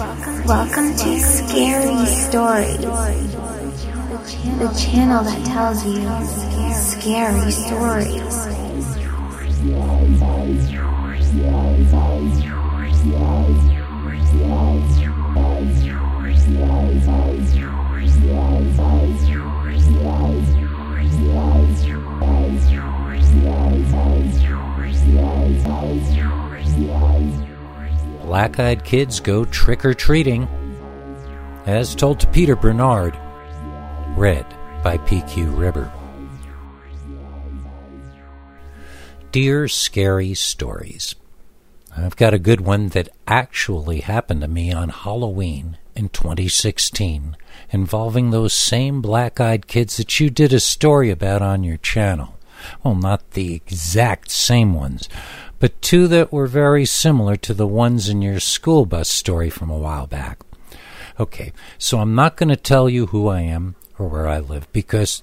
Welcome to Scary Stories, the channel that tells you scary stories. Black eyed kids go trick or treating, as told to Peter Bernard. Read by PQ Ribber. Dear Scary Stories, I've got a good one that actually happened to me on Halloween in 2016 involving those same black eyed kids that you did a story about on your channel. Well, not the exact same ones, but two that were very similar to the ones in your school bus story from a while back. Okay, so I'm not going to tell you who I am or where I live because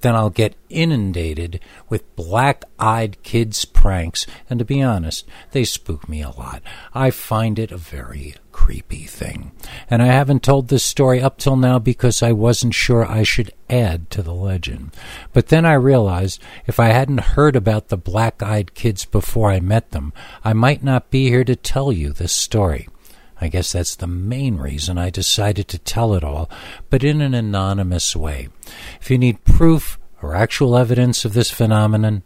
then I'll get inundated with black eyed kids' pranks, and to be honest, they spook me a lot. I find it a very creepy thing. And I haven't told this story up till now because I wasn't sure I should add to the legend. But then I realized if I hadn't heard about the black eyed kids before I met them, I might not be here to tell you this story. I guess that's the main reason I decided to tell it all, but in an anonymous way. If you need proof or actual evidence of this phenomenon,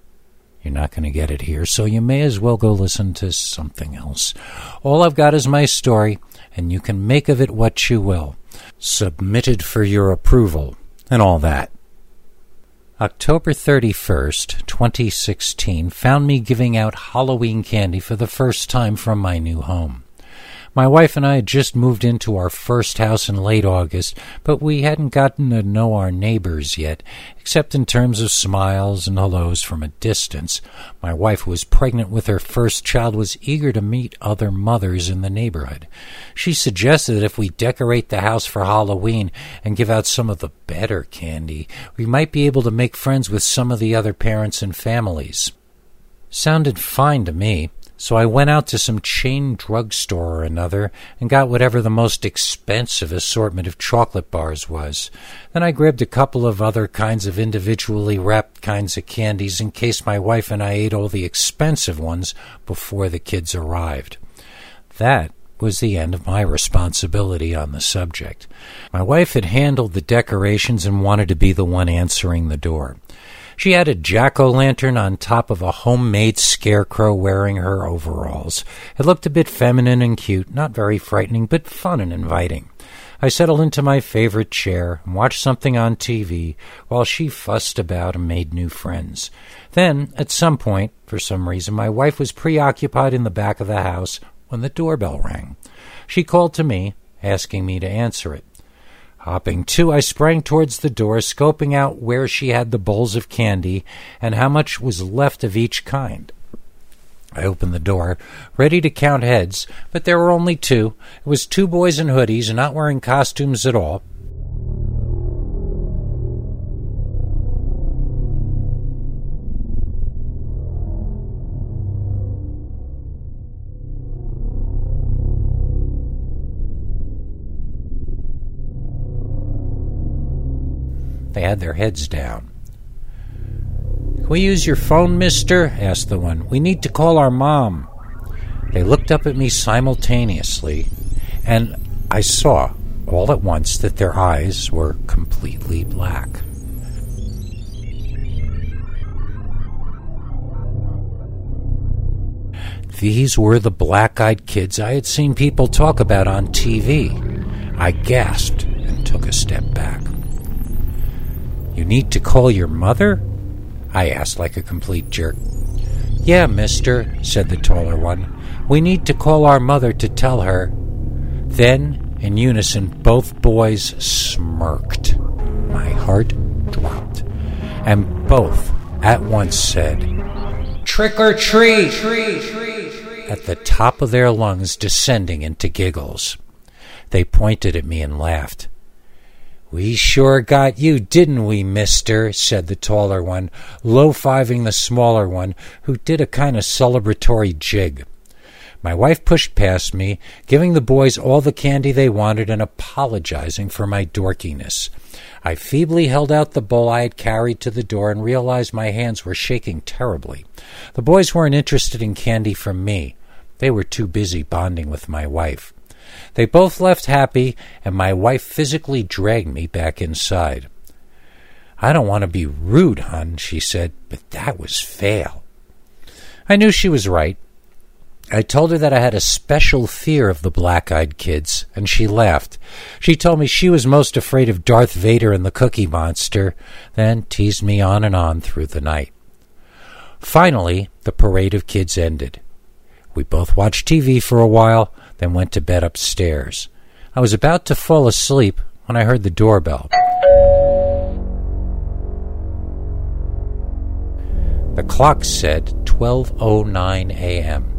you're not going to get it here, so you may as well go listen to something else. All I've got is my story, and you can make of it what you will. Submitted for your approval, and all that. October 31st, 2016, found me giving out Halloween candy for the first time from my new home. My wife and I had just moved into our first house in late August, but we hadn't gotten to know our neighbors yet, except in terms of smiles and hellos from a distance. My wife, who was pregnant with her first child, was eager to meet other mothers in the neighborhood. She suggested that if we decorate the house for Halloween and give out some of the better candy, we might be able to make friends with some of the other parents and families. Sounded fine to me. So I went out to some chain drugstore or another and got whatever the most expensive assortment of chocolate bars was. Then I grabbed a couple of other kinds of individually wrapped kinds of candies in case my wife and I ate all the expensive ones before the kids arrived. That was the end of my responsibility on the subject. My wife had handled the decorations and wanted to be the one answering the door. She had a jack o' lantern on top of a homemade scarecrow wearing her overalls. It looked a bit feminine and cute, not very frightening, but fun and inviting. I settled into my favorite chair and watched something on TV while she fussed about and made new friends. Then, at some point, for some reason, my wife was preoccupied in the back of the house when the doorbell rang. She called to me, asking me to answer it. Hopping to, I sprang towards the door, scoping out where she had the bowls of candy and how much was left of each kind. I opened the door, ready to count heads, but there were only two. It was two boys in hoodies, not wearing costumes at all. They had their heads down. Can we use your phone, mister? asked the one. We need to call our mom. They looked up at me simultaneously, and I saw all at once that their eyes were completely black. These were the black eyed kids I had seen people talk about on TV. I gasped and took a step back. You need to call your mother? I asked like a complete jerk. Yeah, mister, said the taller one. We need to call our mother to tell her. Then, in unison, both boys smirked. My heart dropped. And both at once said, Trick or treat! At the top of their lungs, descending into giggles. They pointed at me and laughed. We sure got you, didn't we, mister? said the taller one, low fiving the smaller one, who did a kind of celebratory jig. My wife pushed past me, giving the boys all the candy they wanted and apologizing for my dorkiness. I feebly held out the bowl I had carried to the door and realized my hands were shaking terribly. The boys weren't interested in candy from me. They were too busy bonding with my wife. They both left happy, and my wife physically dragged me back inside. I don't want to be rude, hon, she said, but that was fail. I knew she was right. I told her that I had a special fear of the black eyed kids, and she laughed. She told me she was most afraid of Darth Vader and the Cookie Monster, then teased me on and on through the night. Finally, the parade of kids ended. We both watched TV for a while, then went to bed upstairs. I was about to fall asleep when I heard the doorbell. The clock said 12:09 a.m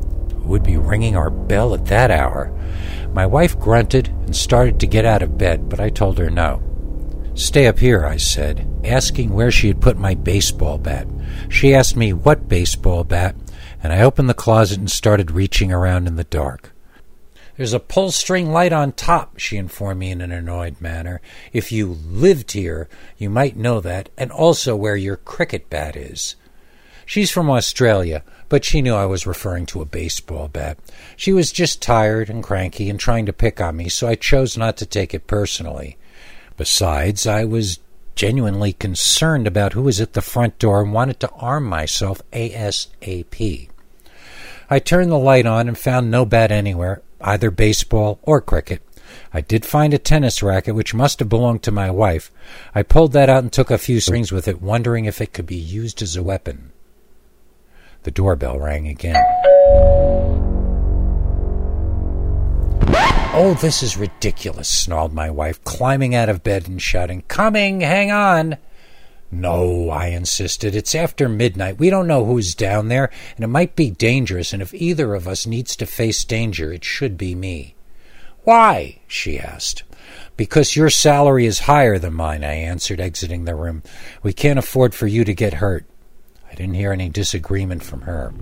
would be ringing our bell at that hour. My wife grunted and started to get out of bed, but I told her no. Stay up here, I said, asking where she had put my baseball bat. She asked me what baseball bat, and I opened the closet and started reaching around in the dark. There's a pull string light on top, she informed me in an annoyed manner. If you lived here, you might know that, and also where your cricket bat is. She's from Australia, but she knew I was referring to a baseball bat. She was just tired and cranky and trying to pick on me, so I chose not to take it personally. Besides, I was genuinely concerned about who was at the front door and wanted to arm myself ASAP. I turned the light on and found no bat anywhere, either baseball or cricket. I did find a tennis racket, which must have belonged to my wife. I pulled that out and took a few swings with it, wondering if it could be used as a weapon. The doorbell rang again. Oh, this is ridiculous, snarled my wife, climbing out of bed and shouting, Coming, hang on. No, I insisted. It's after midnight. We don't know who's down there, and it might be dangerous, and if either of us needs to face danger, it should be me. Why? she asked. Because your salary is higher than mine, I answered, exiting the room. We can't afford for you to get hurt. I didn't hear any disagreement from her.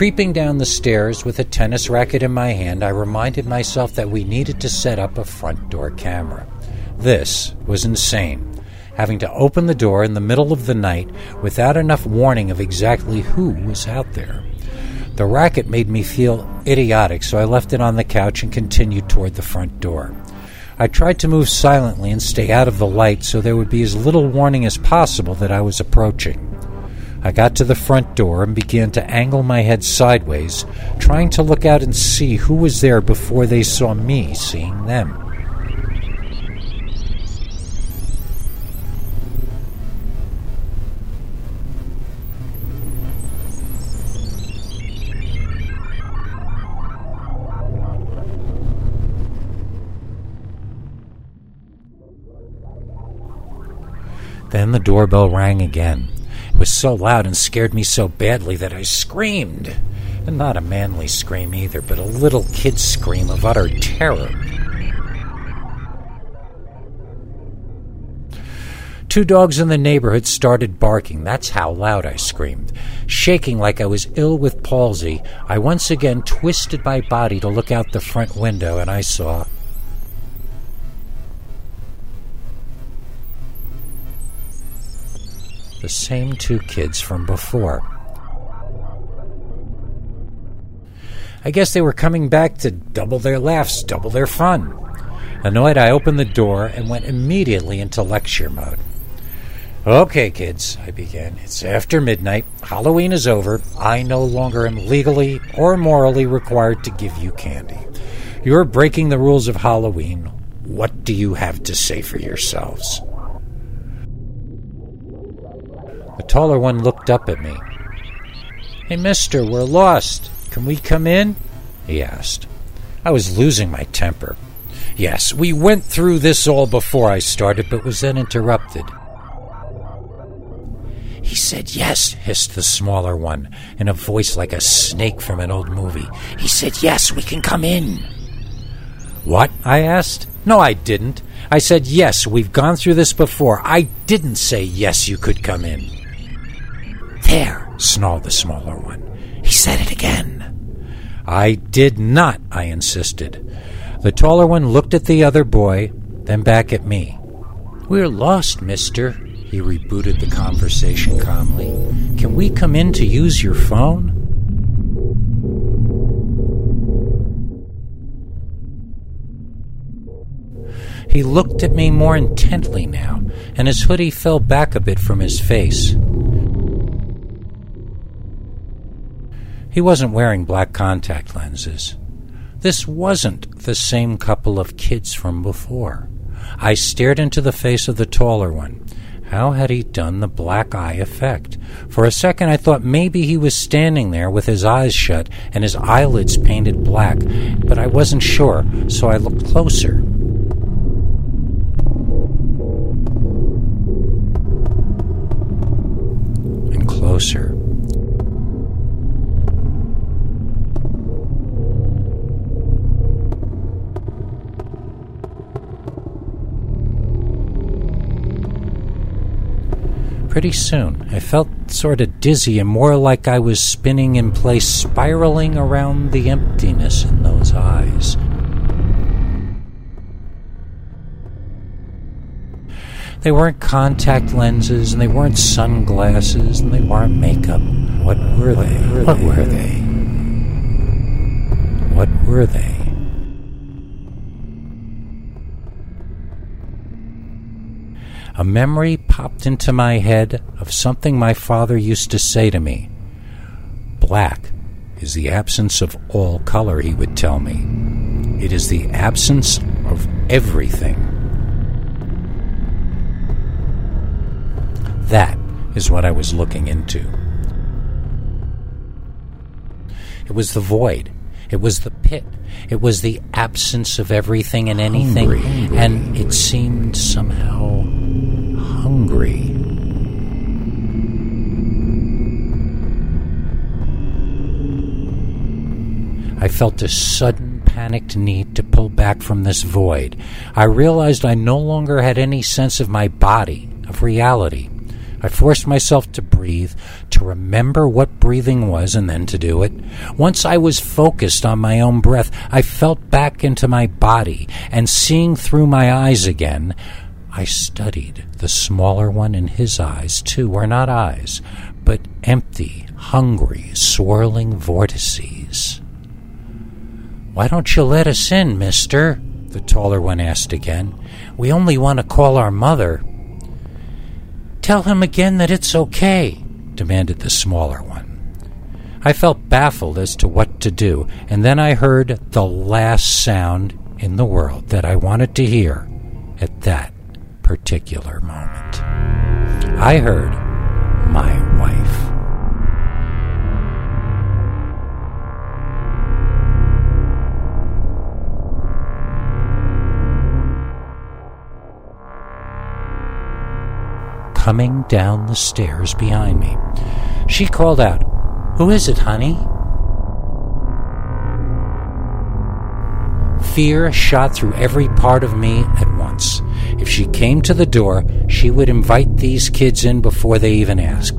Creeping down the stairs with a tennis racket in my hand, I reminded myself that we needed to set up a front door camera. This was insane. Having to open the door in the middle of the night without enough warning of exactly who was out there. The racket made me feel idiotic, so I left it on the couch and continued toward the front door. I tried to move silently and stay out of the light so there would be as little warning as possible that I was approaching. I got to the front door and began to angle my head sideways, trying to look out and see who was there before they saw me seeing them. Then the doorbell rang again. Was so loud and scared me so badly that I screamed. And not a manly scream either, but a little kid's scream of utter terror. Two dogs in the neighborhood started barking. That's how loud I screamed. Shaking like I was ill with palsy, I once again twisted my body to look out the front window, and I saw the same two kids from before. I guess they were coming back to double their laughs, double their fun. Annoyed, I opened the door and went immediately into lecture mode. Okay, kids, I began. It's after midnight. Halloween is over. I no longer am legally or morally required to give you candy. You're breaking the rules of Halloween. What do you have to say for yourselves? The taller one looked up at me. Hey, mister, we're lost. Can we come in? he asked. I was losing my temper. Yes, we went through this all before I started, but was then interrupted. He said yes, hissed the smaller one, in a voice like a snake from an old movie. He said yes, we can come in. What? I asked. No, I didn't. I said, Yes, we've gone through this before. I didn't say, Yes, you could come in. There, snarled the smaller one. He said it again. I did not, I insisted. The taller one looked at the other boy, then back at me. We're lost, mister, he rebooted the conversation calmly. Can we come in to use your phone? He looked at me more intently now, and his hoodie fell back a bit from his face. He wasn't wearing black contact lenses. This wasn't the same couple of kids from before. I stared into the face of the taller one. How had he done the black eye effect? For a second I thought maybe he was standing there with his eyes shut and his eyelids painted black, but I wasn't sure, so I looked closer. And closer. Pretty soon, I felt sort of dizzy and more like I was spinning in place, spiraling around the emptiness in those eyes. They weren't contact lenses, and they weren't sunglasses, and they weren't makeup. What were they? What were they? What were they? A memory popped into my head of something my father used to say to me. Black is the absence of all color, he would tell me. It is the absence of everything. That is what I was looking into. It was the void. It was the pit. It was the absence of everything and anything. Hungry. And it seemed somehow I felt a sudden panicked need to pull back from this void. I realized I no longer had any sense of my body, of reality. I forced myself to breathe, to remember what breathing was, and then to do it. Once I was focused on my own breath, I felt back into my body, and seeing through my eyes again, I studied the smaller one, and his eyes, too, were not eyes, but empty, hungry, swirling vortices. Why don't you let us in, mister? The taller one asked again. We only want to call our mother. Tell him again that it's okay, demanded the smaller one. I felt baffled as to what to do, and then I heard the last sound in the world that I wanted to hear at that particular moment. I heard my wife. Coming down the stairs behind me. She called out, Who is it, honey? Fear shot through every part of me at once. If she came to the door, she would invite these kids in before they even asked.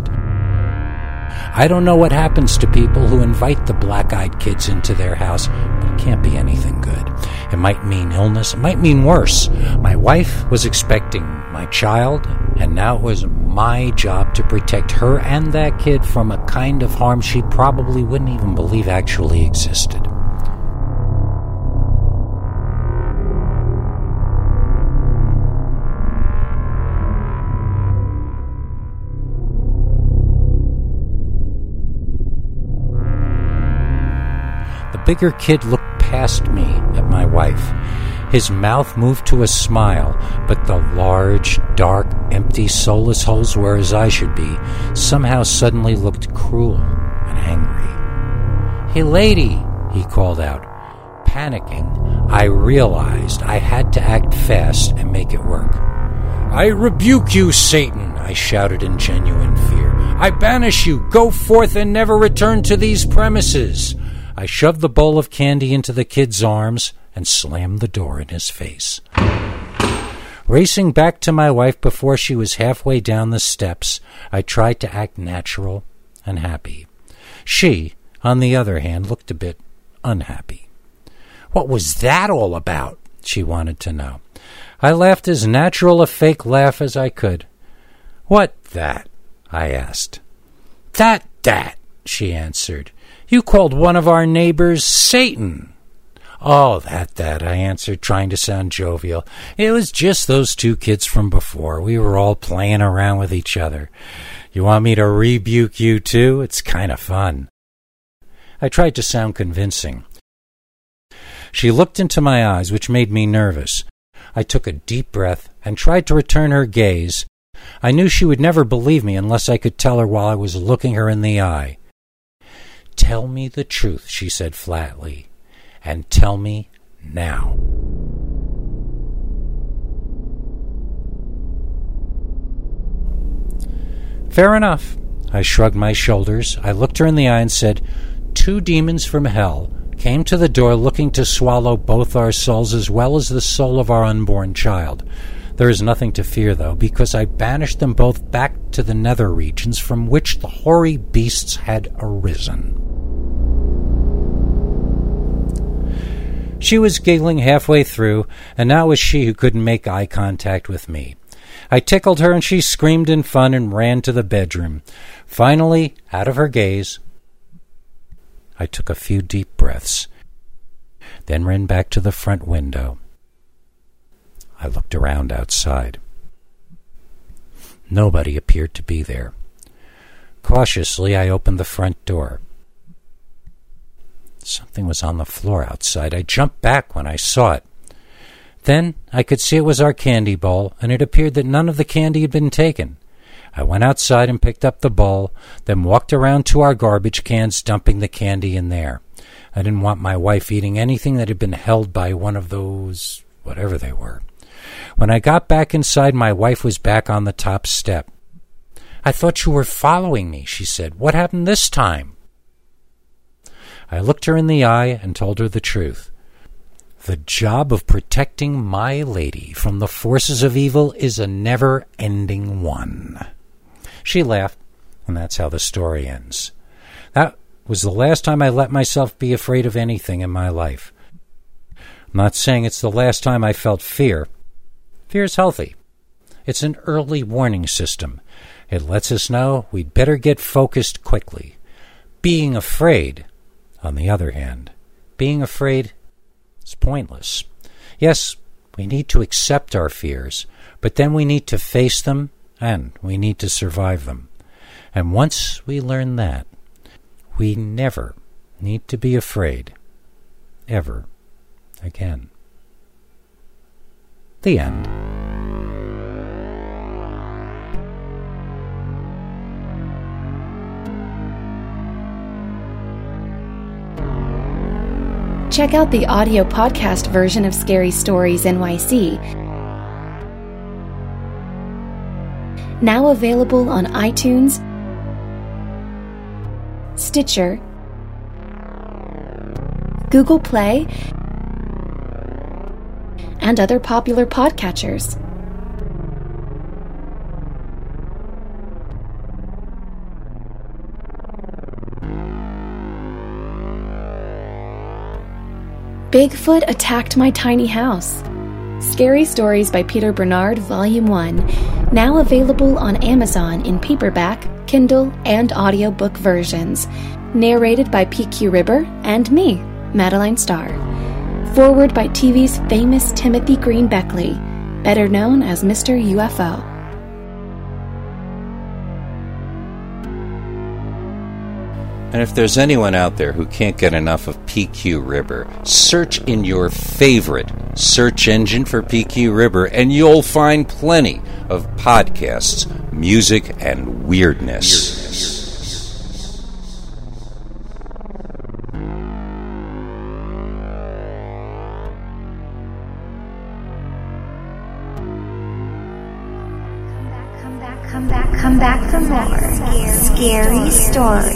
I don't know what happens to people who invite the black eyed kids into their house, but it can't be anything good. It might mean illness, it might mean worse. My wife was expecting my child, and now it was my job to protect her and that kid from a kind of harm she probably wouldn't even believe actually existed. The bigger kid looked past me at my wife. His mouth moved to a smile, but the large, dark, empty, soulless holes where his eyes should be somehow suddenly looked cruel and angry. Hey, lady, he called out. Panicking, I realized I had to act fast and make it work. I rebuke you, Satan, I shouted in genuine fear. I banish you. Go forth and never return to these premises. I shoved the bowl of candy into the kid's arms and slammed the door in his face. Racing back to my wife before she was halfway down the steps, I tried to act natural and happy. She, on the other hand, looked a bit unhappy. What was that all about? she wanted to know. I laughed as natural a fake laugh as I could. What that? I asked. That, that, she answered. You called one of our neighbors Satan. Oh, that, that, I answered, trying to sound jovial. It was just those two kids from before. We were all playing around with each other. You want me to rebuke you too? It's kind of fun. I tried to sound convincing. She looked into my eyes, which made me nervous. I took a deep breath and tried to return her gaze. I knew she would never believe me unless I could tell her while I was looking her in the eye. Tell me the truth, she said flatly and tell me now. Fair enough. I shrugged my shoulders. I looked her in the eye and said, Two demons from hell came to the door looking to swallow both our souls as well as the soul of our unborn child. There is nothing to fear, though, because I banished them both back to the nether regions from which the hoary beasts had arisen. She was giggling halfway through, and now it was she who couldn't make eye contact with me. I tickled her, and she screamed in fun and ran to the bedroom. Finally, out of her gaze, I took a few deep breaths, then ran back to the front window. I looked around outside. Nobody appeared to be there. Cautiously, I opened the front door. Something was on the floor outside. I jumped back when I saw it. Then I could see it was our candy bowl, and it appeared that none of the candy had been taken. I went outside and picked up the bowl, then walked around to our garbage cans, dumping the candy in there. I didn't want my wife eating anything that had been held by one of those, whatever they were. When I got back inside, my wife was back on the top step. I thought you were following me, she said. What happened this time? I looked her in the eye and told her the truth. The job of protecting my lady from the forces of evil is a never ending one. She laughed, and that's how the story ends. That was the last time I let myself be afraid of anything in my life. I'm not saying it's the last time I felt fear. Fear is healthy. It's an early warning system. It lets us know we'd better get focused quickly. Being afraid on the other hand, being afraid is pointless. Yes, we need to accept our fears, but then we need to face them and we need to survive them. And once we learn that, we never need to be afraid ever again. The end. Check out the audio podcast version of Scary Stories NYC. Now available on iTunes, Stitcher, Google Play, and other popular podcatchers. Bigfoot Attacked My Tiny House. Scary Stories by Peter Bernard, Volume 1. Now available on Amazon in paperback, Kindle, and audiobook versions. Narrated by PQ Ribber and me, Madeline Starr. Forward by TV's famous Timothy Green Beckley, better known as Mr. UFO. And if there's anyone out there who can't get enough of PQ Ribber, search in your favorite search engine for PQ Ribber and you'll find plenty of podcasts, music, and weirdness. Come back, come back for more scary stories.